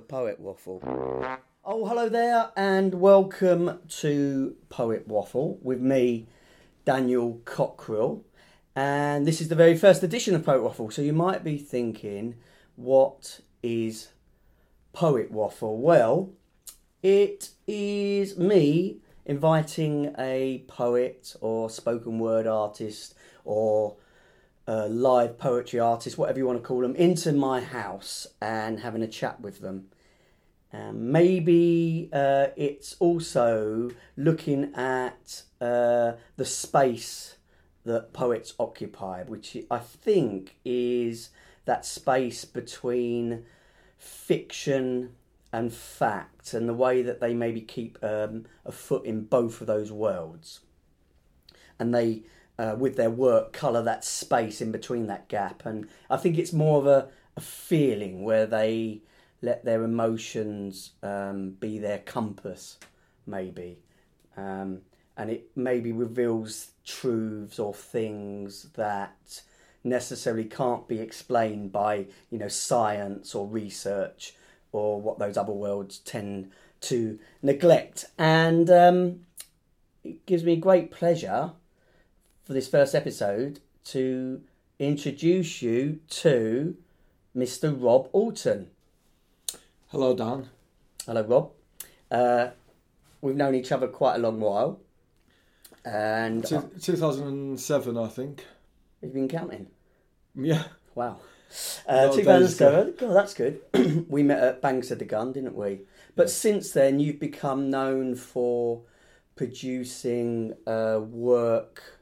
Poet Waffle. Oh, hello there, and welcome to Poet Waffle with me, Daniel Cockrill. And this is the very first edition of Poet Waffle, so you might be thinking, what is Poet Waffle? Well, it is me inviting a poet or spoken word artist or live poetry artist, whatever you want to call them, into my house and having a chat with them. Um, maybe uh, it's also looking at uh, the space that poets occupy, which I think is that space between fiction and fact and the way that they maybe keep um, a foot in both of those worlds. And they, uh, with their work, colour that space in between that gap. And I think it's more of a, a feeling where they let their emotions um, be their compass, maybe. Um, and it maybe reveals truths or things that necessarily can't be explained by you know science or research or what those other worlds tend to neglect. And um, it gives me great pleasure for this first episode to introduce you to Mr. Rob Auton. Hello, Dan. Hello, Rob. Uh, we've known each other quite a long while. And Two, uh, 2007, I think. you've been counting. Yeah. Wow. Uh, Well, 2007. God, that's good. we met at Bang Said the Gun, didn't we? But since then, you've become known for producing uh, work,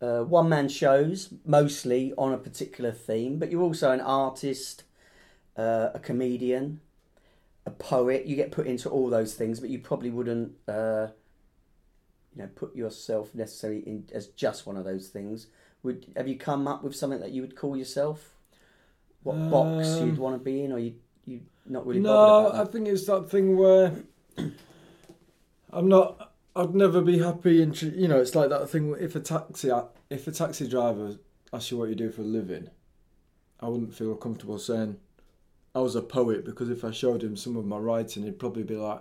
uh, one man shows, mostly on a particular theme. But you're also an artist, uh, a comedian, a poet. You get put into all those things, but you probably wouldn't. Uh, you know, put yourself necessarily in as just one of those things. Would have you come up with something that you would call yourself? What box Um, you'd want to be in, or you you not really no, I think it's that thing where I'm not. I'd never be happy in. You know, it's like that thing. If a taxi, if a taxi driver asks you what you do for a living, I wouldn't feel comfortable saying I was a poet because if I showed him some of my writing, he'd probably be like,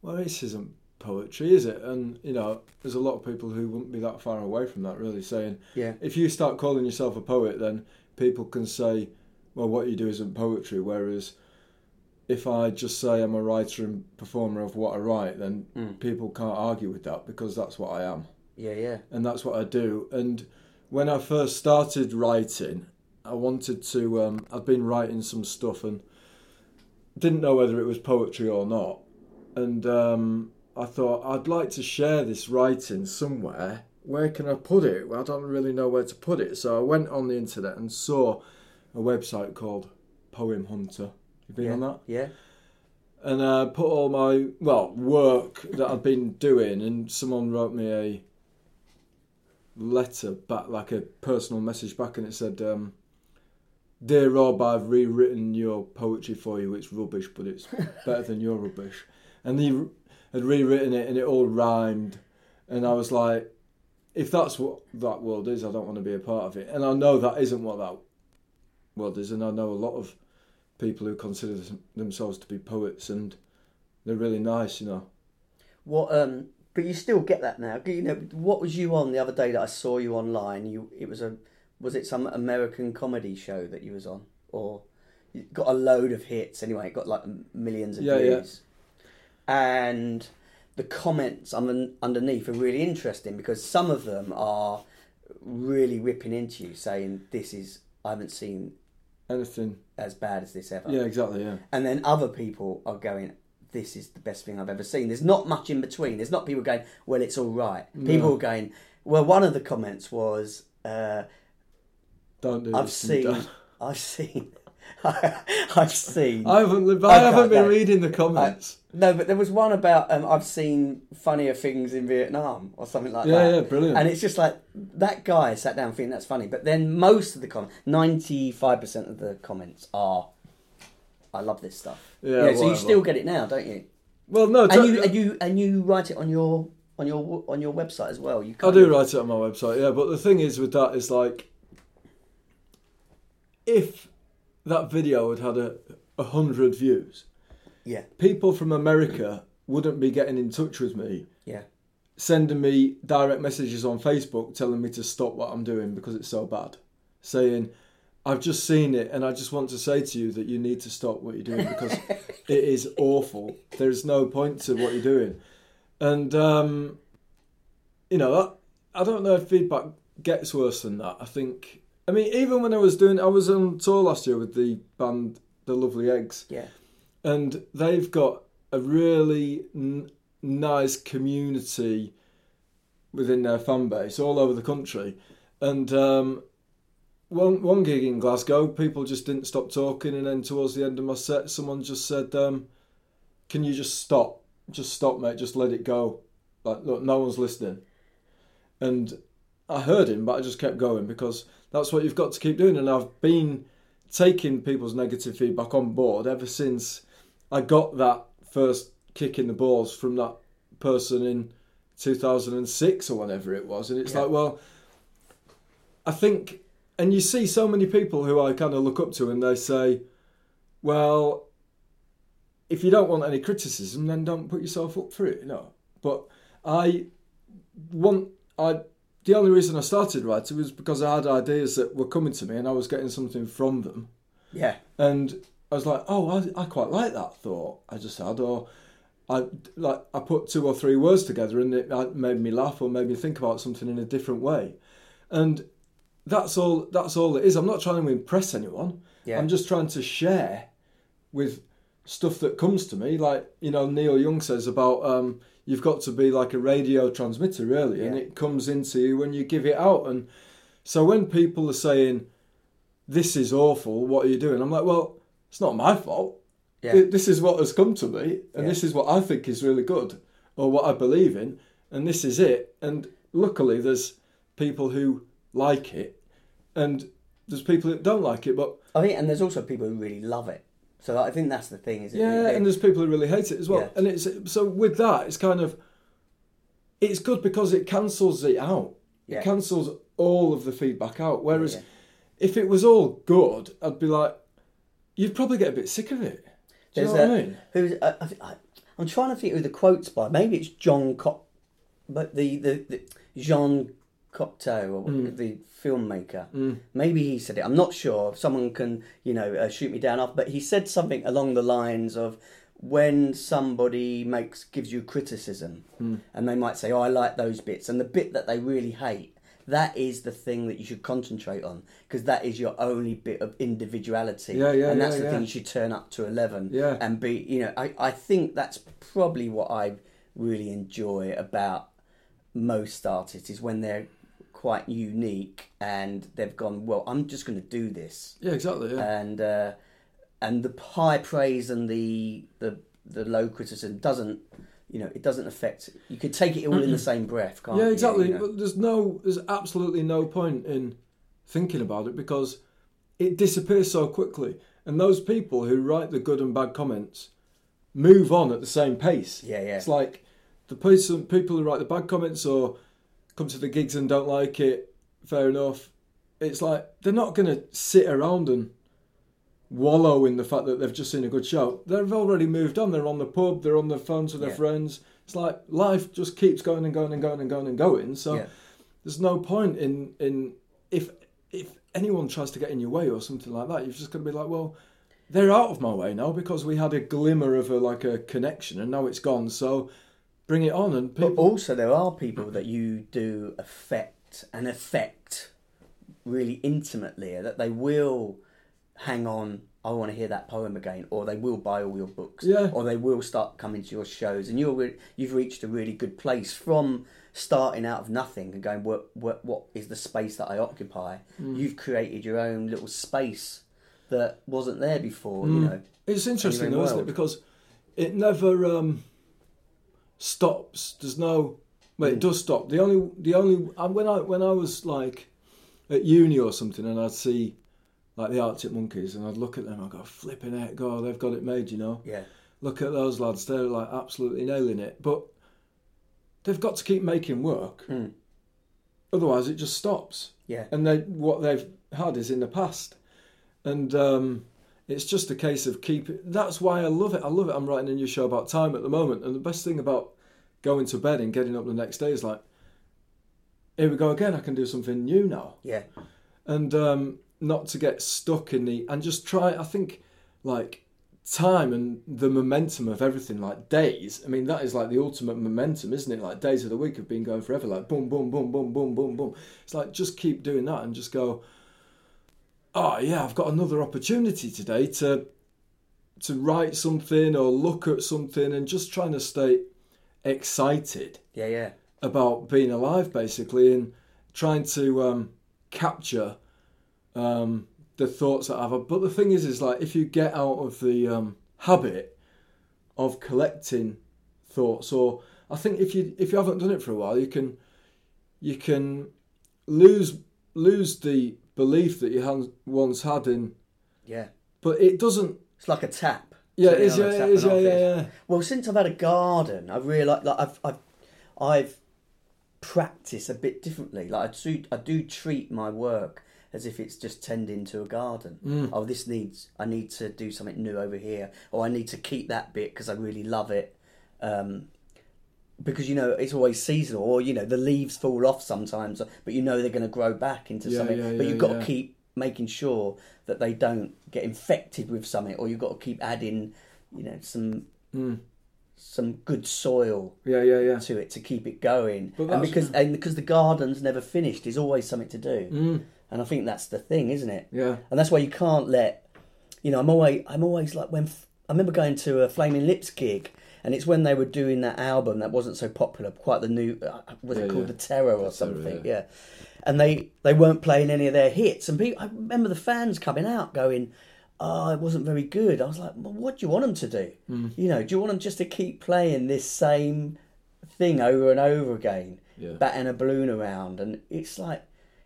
"Well, this isn't poetry, is it?" And you know, there's a lot of people who wouldn't be that far away from that, really saying. Yeah, if you start calling yourself a poet, then people can say, well, what you do isn't poetry. Whereas if I just say I'm a writer and performer of what I write, then Mm. people can't argue with that because that's what I am yeah, yeah. and that's what I do. And when I first started writing, I wanted to. Um, I'd been writing some stuff and didn't know whether it was poetry or not. And um, I thought I'd like to share this writing somewhere. Where can I put it? Well, I don't really know where to put it. So I went on the internet and saw a website called Poem Hunter. You been yeah. on that? Yeah, and uh, put all my well work that I've been doing, and someone wrote me a letter back, like a personal message back, and it said, um, "Dear Rob, I've rewritten your poetry for you. It's rubbish, but it's better than your rubbish." And he had rewritten it, and it all rhymed, and I was like, "If that's what that world is, I don't want to be a part of it." And I know that isn't what that world is, and I know a lot of people who consider themselves to be poets, and they're really nice, you know. What? Um, but you still get that now. You know, what was you on the other day that I saw you online? You, it was a, was it some American comedy show that you was on, or you got a load of hits anyway? It got like millions of Yeah, yeah. views, and the comments under, underneath are really interesting because some of them are really ripping into you, saying this is I haven't seen Anything. as bad as this ever. Yeah, exactly. Yeah. And then other people are going, this is the best thing I've ever seen. There's not much in between. There's not people going, well, it's all right. People No. going, well, one of the comments was, uh, Don't do I've this to me, seen, I've seen, I've seen. I haven't. I Okay, haven't been no. reading the comments. no, but there was one about, um, I've seen funnier things in Vietnam or something like yeah, that. yeah, yeah, brilliant. And it's just like that guy sat down thinking that's funny, but then most of the comments, ninety five percent of the comments are, "I love this stuff." Yeah, so you still get it now, don't you? well, no, And you and you and you write it on your on your on your website as well. You I do write it on my website, yeah. But the thing is with that is like, if that video had had a a hundred views, Yeah. people from America wouldn't be getting in touch with me, Yeah. sending me direct messages on Facebook telling me to stop what I'm doing because it's so bad, saying. I've just seen it, and I just want to say to you that you need to stop what you're doing because it is awful. There's no point to what you're doing, and um, you know, that, I don't know if feedback gets worse than that. I think, I mean, even when I was doing, I was on tour last year with the band The Lovely Eggs, Yeah. and they've got a really n- nice community within their fan base all over the country, and um, one one gig in Glasgow, people just didn't stop talking, and then towards the end of my set, someone just said, um, "Can you just stop? Just stop, mate. Just let it go. Like, look, no one's listening." And I heard him, but I just kept going because that's what you've got to keep doing. And I've been taking people's negative feedback on board ever since I got that first kick in the balls from that person in 2006 or whatever it was. And it's Yeah. like, well, I think, and you see so many people who I kind of look up to and they say, well, if you don't want any criticism, then don't put yourself up for it, you know. But I want, I, the only reason I started writing was because I had ideas that were coming to me and I was getting something from them. Yeah. And I was like, oh, I, I quite like that thought I just had, or I like I put two or three words together and it made me laugh or made me think about something in a different way, and that's all. That's all it is. I'm not trying to impress anyone. Yeah. I'm just trying to share with stuff that comes to me. Like you know, Neil Young says about um, you've got to be like a radio transmitter, really, and it comes into you when you give it out. And so when people are saying, "This is awful," what are you doing? I'm like, well, it's not my fault. Yeah. This is what has come to me, and Yeah. this is what I think is really good, or what I believe in, and this is it. And luckily, there's people who like it, and there's people that don't like it. But I think, and there's also people who really love it. So I think that's the thing, is it? yeah, and there's people who really hate it as well. Yeah. And it's so with that, it's kind of it's good because it cancels it out. Yeah. It cancels all of the feedback out. Whereas Yeah. if it was all good, I'd be like, you'd probably get a bit sick of it. Do you know what a- I mean? Who's I, I'm trying to think who the quotes by. Maybe it's John Cock, but the the, the Jean Cocteau or Mm. the filmmaker. Maybe he said it. I'm not sure. Someone can you know uh, shoot me down off. But he said something along the lines of when somebody makes gives you criticism, Hmm. and they might say, "Oh, I like those bits," and the bit that they really hate. That is the thing that you should concentrate on because that is your only bit of individuality, Yeah, yeah, and that's yeah, the thing you should turn up to eleven Yeah. and be you know I, I think that's probably what I really enjoy about most artists is when they're quite unique and they've gone well I'm just going to do this Yeah, exactly. Yeah. and uh, and the high praise and the the the low criticism doesn't you know it doesn't affect you could take it all in the same breath can't yeah, you? exactly. You know? But there's no, there's absolutely no point in thinking about it because it disappears so quickly. And those people who write the good and bad comments move on at the same pace. Yeah, yeah. It's like the person, people who write the bad comments or come to the gigs and don't like it. Fair enough. It's like they're not going to sit around and wallow in the fact that they've just seen a good show. They've already moved on. They're on the pub. They're on the phones with their Yeah. friends. It's like life just keeps going and going and going and going and going. So Yeah. there's no point in in if if anyone tries to get in your way or something like that. You've just got to be like, well, they're out of my way now because we had a glimmer of a like a connection and now it's gone. So bring it on and But also, there are people that you do affect and affect really intimately, that they will hang on. I want to hear that poem again, or they will buy all your books, Yeah. or they will start coming to your shows, and you're re- you've reached a really good place from starting out of nothing and going, what what, what is the space that I occupy? Mm. You've created your own little space that wasn't there before, you Mm. know. It's interesting though, isn't it? Because it never um, stops. There's no. Well, it Mm. does stop. The only the only when I when I was like at uni or something, and I'd see like the Arctic Monkeys, and I'd look at them, I'd go flipping heck, God, they've got it made, you know. Yeah, Look at those lads; they're like absolutely nailing it. But they've got to keep making work, Hmm. otherwise it just stops yeah, and they what they've had is in the past, and um, it's just a case of keeping. That's why I love it. I love it. I'm writing a new show about time at the moment, and the best thing about going to bed and getting up the next day is like, here we go again. I can do something new now, Yeah. and um, not to get stuck in the and just try. I think like time and the momentum of everything, like days. I mean, that is like the ultimate momentum, isn't it? Like days of the week have been going forever. Like boom, boom, boom, boom, boom, boom, boom. It's like just keep doing that and just go. Oh yeah, I've got another opportunity today to to write something or look at something and just trying to stay excited Yeah, yeah. about being alive basically and trying to um, capture um, the thoughts that I have. But the thing is, is like if you get out of the um, habit of collecting thoughts, or I think if you if you haven't done it for a while, you can you can lose lose the belief that you once had in. Yeah. But it doesn't. It's like a tap. Yeah, it is. Yeah, it is. Yeah, yeah, yeah. Well, since I've had a garden, I've realised like I've I've I've practiced a bit differently. Like I do I do treat my work as if it's just tending to a garden. Mm. Oh, this needs I need to do something new over here, or I need to keep that bit because I really love it. Um, because you know it's always seasonal, or you know the leaves fall off sometimes, but you know they're going to grow back into Yeah, something. yeah, but you've got to keep making sure that they don't get infected with something, or you've got to keep adding, you know, some Mm. some good soil Yeah, yeah, yeah. to it to keep it going. And because and because the garden's never finished, there's always something to do. Mm. And I think that's the thing, isn't it? Yeah. And that's why you can't let, you know, I'm always I'm always like when f- I remember going to a Flaming Lips gig. And it's when they were doing that album that wasn't so popular, quite the new, uh, was Yeah, it called yeah. The Terror or The Terror, something? yeah. yeah. And they they weren't playing any of their hits, and people, I remember the fans coming out going, "Oh, it wasn't very good." I was like, well, "What do you want them to do? Mm. You know, do you want them just to keep playing this same thing over and over again, Yeah. batting a balloon around?" And it's like,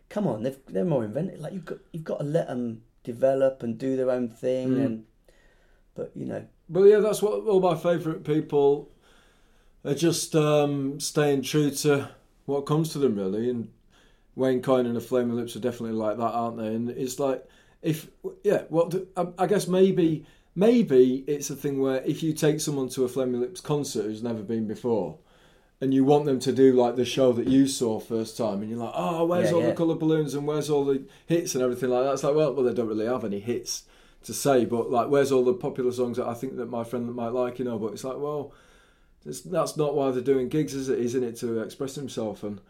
come on, they've, they're more inventive. Like you've got you've got to let them develop and do their own thing, Mm. and but you know, But yeah, that's what all my favourite people are just um, staying true to what comes to them really. And Wayne Coyne and the Flaming Lips are definitely like that, aren't they? And it's like if yeah, well, I, I guess maybe maybe it's a thing where if you take someone to a Flaming Lips concert who's never been before. And you want them to do like the show that you saw first time, and you're like, "Oh, where's Yeah, all yeah. the coloured balloons and where's all the hits and everything like that?" It's like, well, well, they don't really have any hits to say, but like, where's all the popular songs that I think that my friend might like, you know? But it's like, well, it's, that's not why they're doing gigs, is it? Isn't it to express himself, and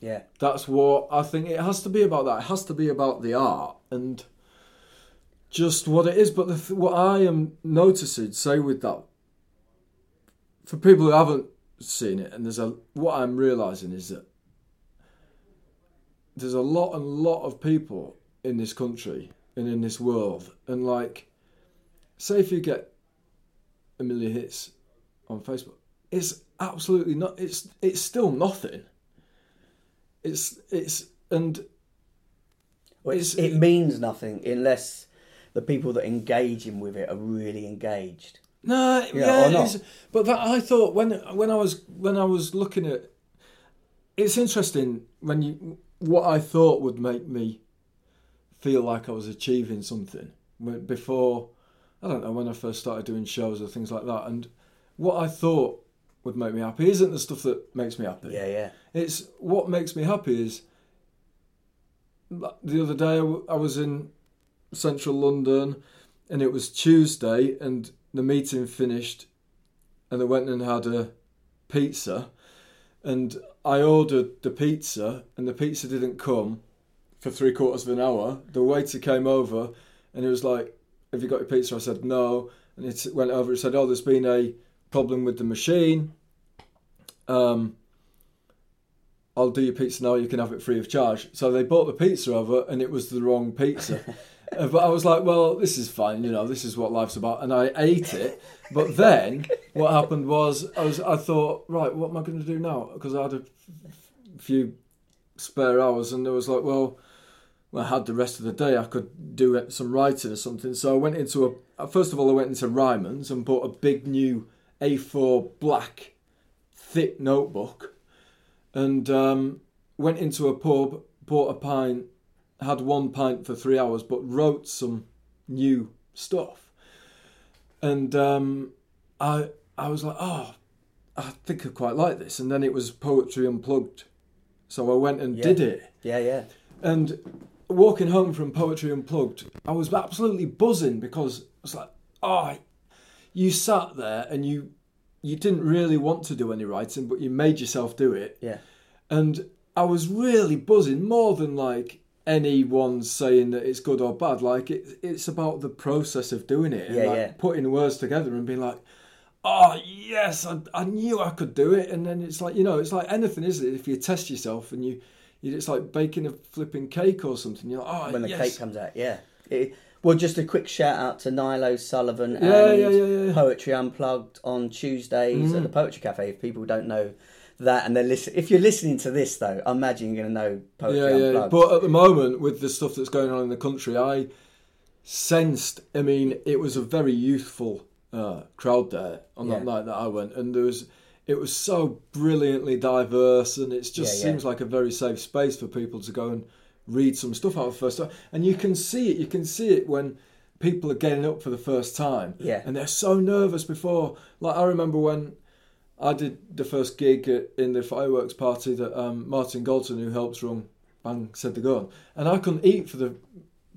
yeah, that's what I think it has to be about. That it has to be about the art and just what it is. But the, th- what I am noticing, say with that, for people who haven't seen it, and there's a what I'm realizing is that there's a lot and lot of people in this country and in this world, and like, say if you get a million hits on Facebook, it's absolutely not. It's it's still nothing. It's it's and well, It's- it means nothing unless the people that engage in with it are really engaged. no, Yeah, yeah, but that I thought when when I was when I was looking at, it's interesting when you what I thought would make me feel like I was achieving something. Before I don't know when I first started doing shows or things like that, and what I thought would make me happy isn't the stuff that makes me happy. Yeah, yeah, It's what makes me happy is the other day I was in central London and it was Tuesday and the meeting finished and I went and had a pizza and I ordered the pizza and the pizza didn't come for three quarters of an hour. The waiter came over and he was like, Have you got your pizza? I said, No. And it went over and said, Oh, there's been a problem with the machine. Um, I'll do your pizza now. You can have it free of charge. So they bought the pizza over, and it was the wrong pizza. Uh, but I was like, well, this is fine. You know, this is what life's about. And I ate it. But then what happened was, I was, I thought, right, what am I going to do now? Because I had a f- few spare hours, and I was like, well, well, I had the rest of the day. I could do it- some writing or something. So I went into a. First of all, I went into Ryman's and bought a big new A4 black, thick notebook and um, went into a pub, bought a pint, had one pint for three hours, but wrote some new stuff. And um, I I was like, oh, I think I quite like this. And then it was Poetry Unplugged. So I went and Yeah. did it. Yeah, yeah. And walking home from Poetry Unplugged, I was absolutely buzzing because I was like, oh, you sat there and you you didn't really want to do any writing, but you made yourself do it. Yeah. And I was really buzzing more than like anyone saying that it's good or bad. Like it, it's about the process of doing it and Yeah, like yeah. putting words together and being like, oh yes, I, I knew I could do it. And then it's like you know, it's like anything, isn't it? If you test yourself and you, you it's like baking a flipping cake or something. You're like, oh when the yes. cake comes out. Yeah. It, well, just a quick shout out to Niall O'Sullivan Yeah, and yeah, yeah, yeah. Poetry Unplugged on Tuesdays Mm. at the Poetry Cafe. If people don't know that, and they're listen, if you're listening to this though, I imagine you're going to know Poetry yeah, yeah. Unplugged. But at the moment, with the stuff that's going on in the country, I sensed. I mean, it was a very youthful uh, crowd there on that night that I went, and there was. It was so brilliantly diverse, and it just Yeah, yeah. seems like a very safe space for people to go and read some stuff out of first time. And you can see it. You can see it when people are getting up for the first time, Yeah. and they're so nervous before. Like I remember when I did the first gig at, in the fireworks party that um, Martin Galton, who helps run Bang Said the Gun, and I couldn't eat for the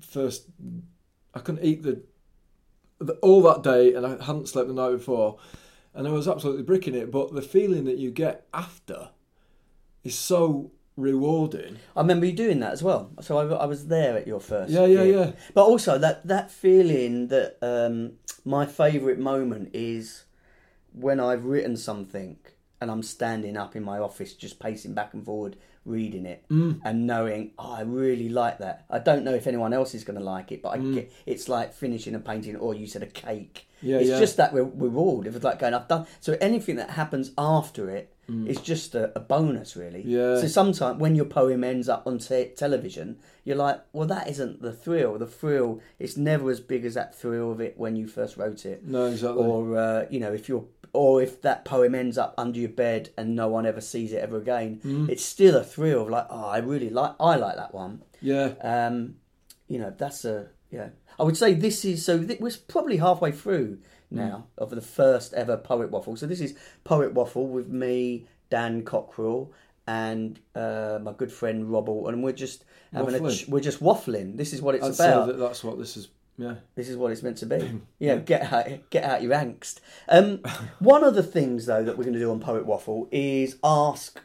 first. I couldn't eat the, the all that day, and I hadn't slept the night before, and I was absolutely bricking it. But the feeling that you get after is so rewarding. I remember you doing that as well. So I, I was there at your first. Yeah, yeah, gig. yeah. But also that that feeling that um, my favourite moment is when I've written something and I'm standing up in my office, just pacing back and forward, reading it, Mm. and knowing oh, I really like that. I don't know if anyone else is going to like it, but I get it's like finishing a painting, or you said a cake. Mm. Yeah, it's yeah. just that re- reward. If it's like going, I've done. So anything that happens after it is just a, a bonus, really. Mm. Yeah. So sometimes when your poem ends up on te- television, you're like, well, that isn't the thrill. The thrill it's never as big as that thrill of it when you first wrote it. No, exactly. Or uh, you know, if you're or if that poem ends up under your bed and no one ever sees it ever again, Mm. it's still a thrill of like, oh, I really like, I like that one. yeah, Um, you know, that's a yeah. I would say this is so. Th- we're probably halfway through now of the first ever poet waffle. So this is poet waffle with me, Dan Cockrill, and uh, my good friend Rob Auton, and we're just having a Waffling. ch- we're just waffling. This is what it's I'd about. that that's what this is. Yeah, This is what it's meant to be. Yeah, get out, get out your angst. Um, one of the things though that we're going to do on Poet Waffle is ask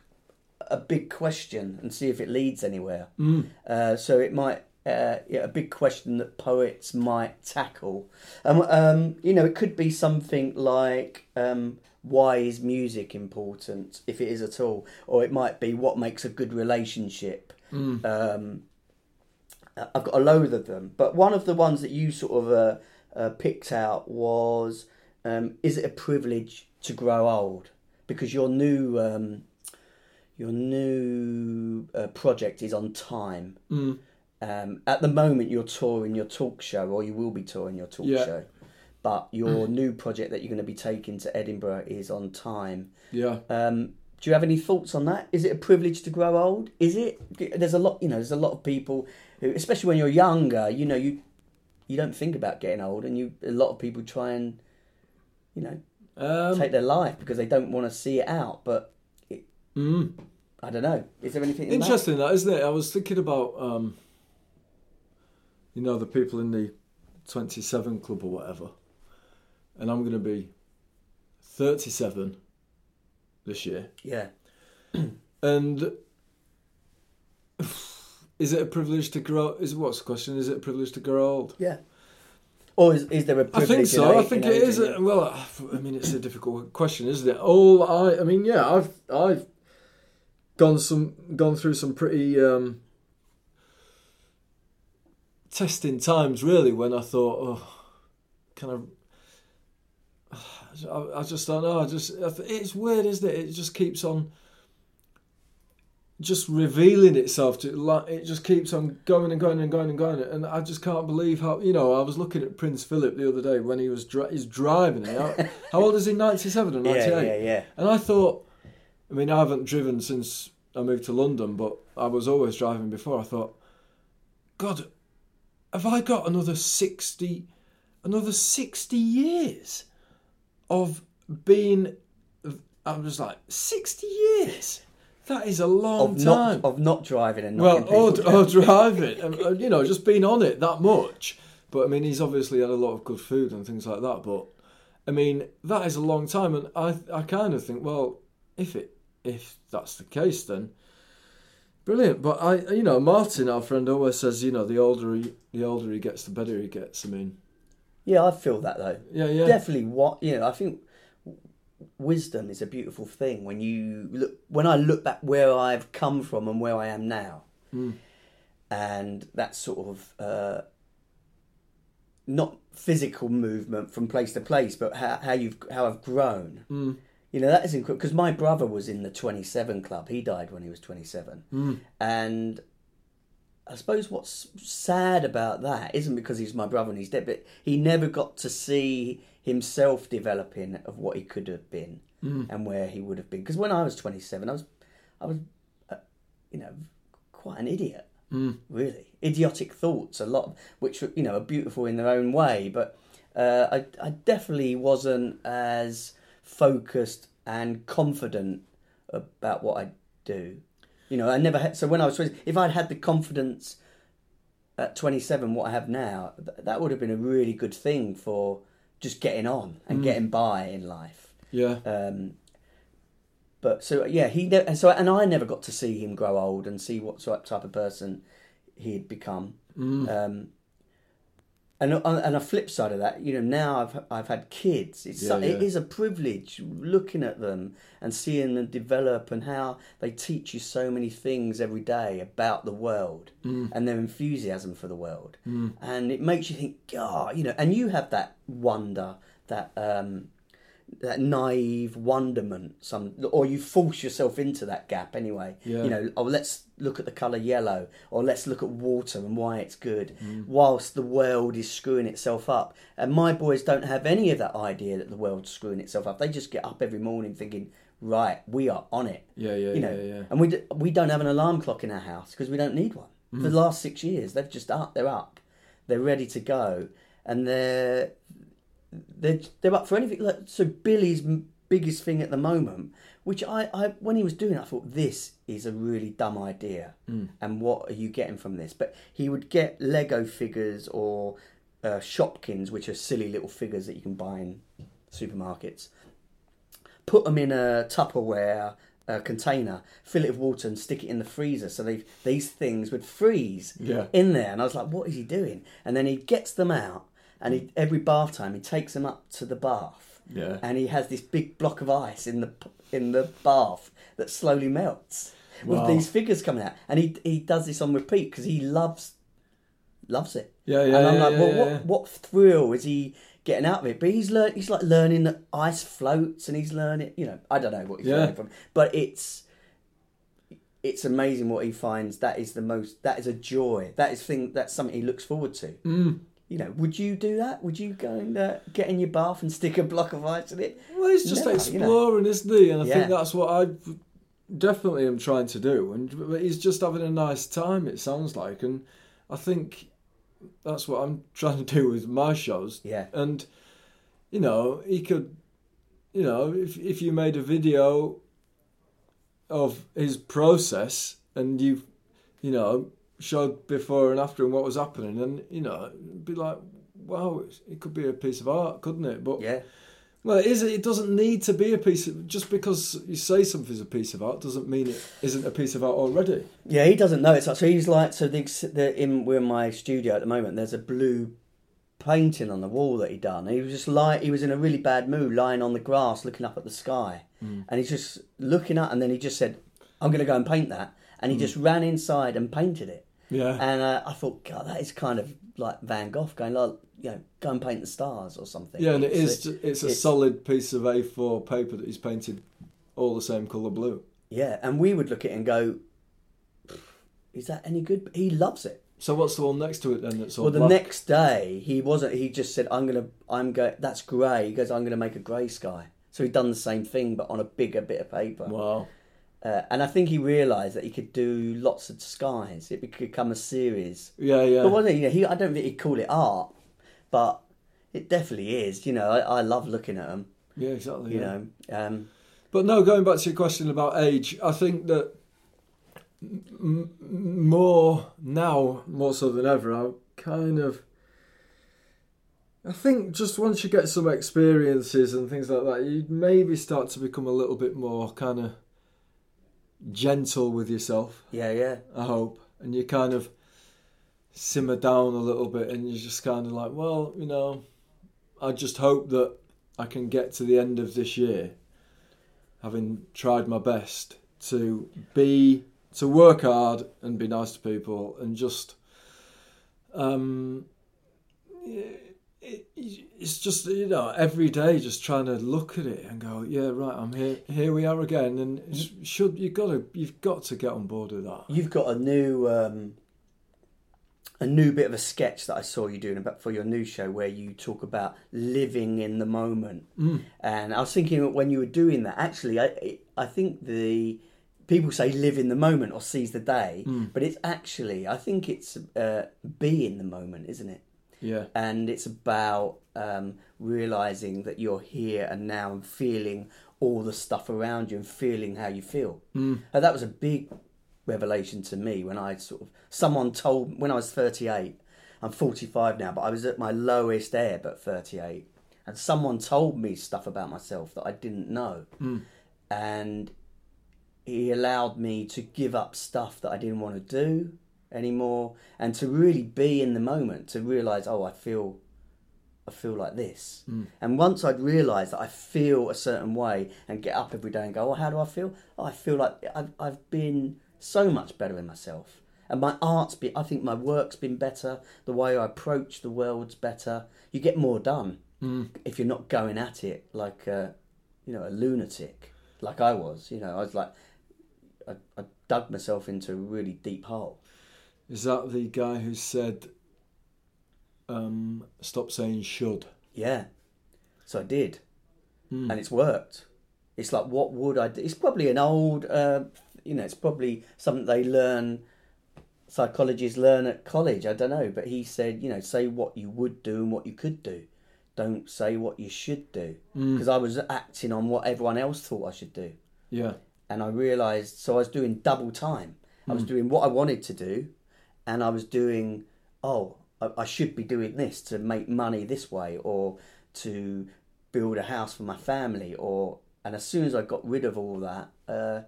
a big question and see if it leads anywhere. Mm. Uh, so it might. Uh, yeah, a big question that poets might tackle. Um, um, you know, it could be something like um, why is music important, if it is at all, or it might be what makes a good relationship. Mm. I've got a load of them, but one of the ones that you sort of uh, uh, picked out was: um, Is it a privilege to grow old? Because your new um, your new uh, project is on time. Mm. Um, at the moment, you're touring your talk show, or you will be touring your talk Yeah. show. But your new project that you're going to be taking to Edinburgh is on time. yeah. Um, do you have any thoughts on that? Is it a privilege to grow old? Is it? There's a lot, you know. There's a lot of people who, especially when you're younger, you know, you you don't think about getting old, and you a lot of people try and, you know, Um, take their life because they don't want to see it out. But mm. I don't know. Is there anything in that? Interesting, that isn't it? I was thinking about, um, you know, the people in the 27 club or whatever, and I'm going to be 37 this year. Yeah. And is it a privilege to grow? Is what's the question? Is it a privilege to grow old? Yeah. Or is, is there a I privilege? think in so. I think it is. A, well, I mean, it's a difficult question, isn't it? All I, I mean, yeah, I've I've gone some gone through some pretty um, testing times, really, when I thought, oh, kind of. I, I just don't know. I just it's weird, isn't it? It just keeps on just revealing itself to like it just keeps on going and going and going and going and I just can't believe how you know I was looking at Prince Philip the other day when he was dri- he's driving it how, how old is he 97 or 98 Yeah, yeah, yeah. and I thought I mean I haven't driven since I moved to London but I was always driving before I thought God have I got another 60 another 60 years of being. I was like, 60 years? That is a long Of time. not of not driving and well, or, or driving, and, uh, you know, just being on it that much. But I mean, he's obviously had a lot of good food and things like that. But I mean, that is a long time, and I I kind of think, well, if it if that's the case, then brilliant. But I, you know, Martin, our friend, always says, you know, the older he the older he gets, the better he gets. I mean, Yeah, I feel that though. yeah, yeah, Definitely, what you know, I think wisdom is a beautiful thing when you look. When I look back where I've come from and where I am now, Mm. and that sort of uh, not physical movement from place to place, but how, how you've how I've grown. Mm. You know that is incredible because my brother was in the twenty seven club. He died when he was twenty seven, Mm. and I suppose what's sad about that isn't because he's my brother and he's dead, but he never got to see himself developing of what he could have been Mm. and where he would have been. Because when I was 27, I was, I was, uh, you know, quite an idiot. Mm. Really, idiotic thoughts, a lot, of, which you know are beautiful in their own way. But uh, I, I definitely wasn't as focused and confident about what I do. You know, I never had. So when I was 20, if I'd had the confidence at 27, what I have now, th- that would have been a really good thing for just getting on and Mm. getting by in life. yeah, Um, but so yeah, he ne- and so and I never got to see him grow old and see what sort type of person he'd become. mm. Um, and on- and a flip side of that, you know, now I've I've had kids. It's so, Yeah, it yeah. is a privilege looking at them and seeing them develop and how they teach you so many things every day about the world Mm. and their enthusiasm for the world. Mm. And it makes you think, God, you know, and you have that wonder, that um, that naive wonderment, some or you force yourself into that gap anyway. Yeah. You know, oh, let's look at the color yellow, or let's look at water and why it's good, Mm. whilst the world is screwing itself up. And my boys don't have any of that idea that the world's screwing itself up. They just get up every morning thinking, right, we are on it. yeah, yeah, You know, yeah, yeah. and we d- we don't have an alarm clock in our house because we don't need one. For the last six years, they've just up. They're up. They're ready to go, and they're they're they're up for anything. Like, so Billy's biggest thing at the moment, which I, I when he was doing, it, I thought this is a really dumb idea, Mm. and what are you getting from this? But he would get Lego figures or uh, Shopkins, which are silly little figures that you can buy in supermarkets. Put them in a Tupperware uh, container, fill it with water, and stick it in the freezer. So they these things would freeze Yeah. in there, and I was like, "What is he doing?" And then he gets them out, and he, every bath time he takes them up to the bath, Yeah. and he has this big block of ice in the in the bath that slowly melts with Wow. these figures coming out, and he he does this on repeat because he loves loves it. Yeah, yeah, and I'm yeah, like, yeah, well, yeah, what what thrill is he getting out of it? But he's learn he's like learning that ice floats, and he's learning, you know, I don't know what he's learning from, but it's it's amazing what he finds. That is the most. That is a joy. That is thing. That's something he looks forward to. Mm. You know, would you do that? Would you go and uh, get in your bath and stick a block of ice in it? Well, he's just Never, you know. exploring, isn't he? And I Yeah. think that's what I definitely am trying to do. And but he's just having a nice time. It sounds like, and I think that's what I'm trying to do with my shows. Yeah. And you know, he could, you know, if if you made a video of his process and you, you know, showed before and after and what was happening, and you know, be like, wow, it could be a piece of art, couldn't it? But Yeah. well, it is. It doesn't need to be a piece of. Just because you say something's a piece of art doesn't mean it isn't a piece of art already. Yeah, he doesn't know it's like so. He's like so. The, the in we're in my studio at the moment. There's a blue painting on the wall that he done. He was just like he was in a really bad mood, lying on the grass, looking up at the sky, mm. and he's just looking up. And then he just said, "I'm going to go and paint that." And he mm. just ran inside and painted it. Yeah. And uh, I thought, God, that is kind of like Van Gogh going, like, you know, go and paint the stars or something. yeah, and it It's is. a- It's a it's- solid piece of A4 paper that he's painted all the same colour blue. Yeah, and we would look at it and go, "Is that any good?" He loves it. So what's the one next to it then? That's all Well, the black? next day he wasn't. He just said, "I'm gonna, I'm go. That's grey." He goes, "I'm gonna make a grey sky." So he'd done the same thing, but on a bigger bit of paper. Wow. Uh, and I think he realised that he could do lots of skies. It could become a series. Yeah, yeah. But wasn't he? You know, he I don't think he'd call it art, but It definitely is. You know, I, I love looking at them. Yeah, exactly. You yeah. know, um, But no, going back to your question about age, I think that m- more now, more so than ever, I kind of. I think just once you get some experiences and things like that, you maybe start to become a little bit more kind of gentle with yourself. yeah, yeah, I hope, and you kind of simmer down a little bit, and you're just kind of like, well, you know, I just hope that I can get to the end of this year, having tried my best to be to work hard and be nice to people, and just, um, it, it, it's just you know every day just trying to look at it and go, yeah, right, I'm here. Here we are again, and should you've got to you've got to get on board with that. You've got a new um, a new bit of a sketch that I saw you doing about for your new show where you talk about living in the moment. Mm. And I was thinking when you were doing that, actually, I I think the people say live in the moment or seize the day, Mm. but it's actually I think it's uh, be in the moment, isn't it? Yeah. and it's about um, realizing that you're here and now and feeling all the stuff around you and feeling how you feel. Mm. And that was a big revelation to me when I sort of someone told when I was 38. I'm 45 now, but I was at my lowest ebb at 38, and someone told me stuff about myself that I didn't know, Mm. and he allowed me to give up stuff that I didn't want to do anymore and to really be in the moment to realize oh I feel I feel like this. Mm. and once I'd realized that I feel a certain way and get up every day and go oh how do I feel? Oh, I feel like I've, I've been so much better in myself. And my art's been I think my work's been better the way I approach the world's better. You get more done Mm. if you're not going at it like a, you know a lunatic like I was you know I was like I, I dug myself into a really deep hole Is that the guy who said, um, "Stop saying should"? Yeah. So I did. Mm. And it's worked. It's like, what would I do? It's probably an old, uh, you know, it's probably something they learn, psychologists learn at college. I don't know. But he said, you know, say what you would do and what you could do. Don't say what you should do. Mm. Because I was acting on what everyone else thought I should do. Yeah. And I realised, so I was doing double time. I was Mm. doing what I wanted to do, and I was doing, oh, I, I should be doing this to make money this way, or to build a house for my family, or and as soon as I got rid of all that, uh,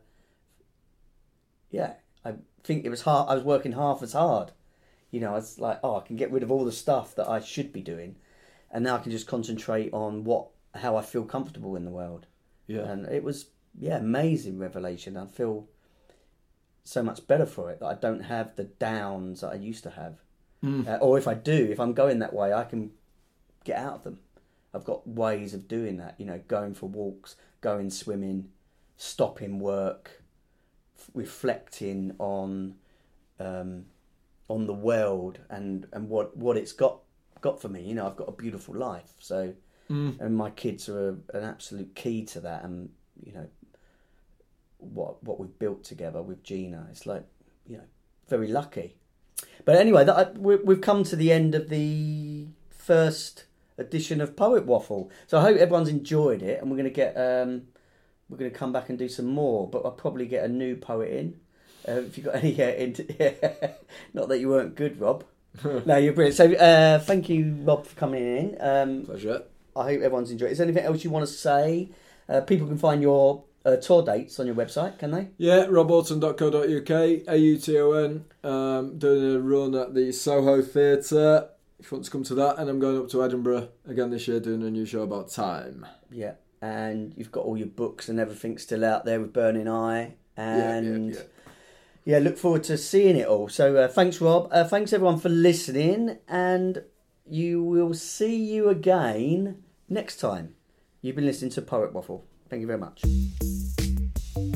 yeah, I think it was hard. I was working half as hard. You know, I was like, oh, I can get rid of all the stuff that I should be doing, and now I can just concentrate on what how I feel comfortable in the world Yeah. and it was yeah amazing revelation i feel so much better for it that i don't have the downs that i used to have Mm. uh, or if i do if i'm going that way i can get out of them i've got ways of doing that you know going for walks going swimming stopping work f- reflecting on um, on the world and and what what it's got got for me you know i've got a beautiful life so Mm. and my kids are a, an absolute key to that and you know what what we've built together with Gina. It's like you know very lucky. But anyway that I, we, we've come to the end of the first edition of Poet Waffle. So I hope everyone's enjoyed it and we're going to get um, we're going to come back and do some more but I'll probably get a new poet in. Uh, if you've got any uh, into, not that you weren't good Rob. No you're brilliant. So uh, thank you Rob for coming in. Um, Pleasure. I hope everyone's enjoyed. Is there anything else you want to say? Uh, people can find your uh, tour dates on your website, can they? Yeah, robauton.co.uk, A-U-T-O-N, um, doing a run at the Soho Theatre, if you want to come to that, and I'm going up to Edinburgh again this year doing a new show about time. Yeah. And you've got all your books and everything still out there with Burning Eye. And yeah, yeah, look forward to seeing it all. So uh, thanks, Rob. Uh, thanks, everyone, for listening. And you will see you again next time. You've been listening to Poet Waffle. Thank you very much.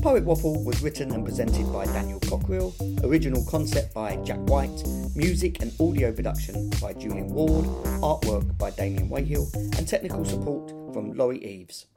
Poet Waffle was written and presented by Daniel Cockrill, original concept by Jack White, music and audio production by Julian Ward, artwork by Damien Wayhill, and technical support from Laurie Eves.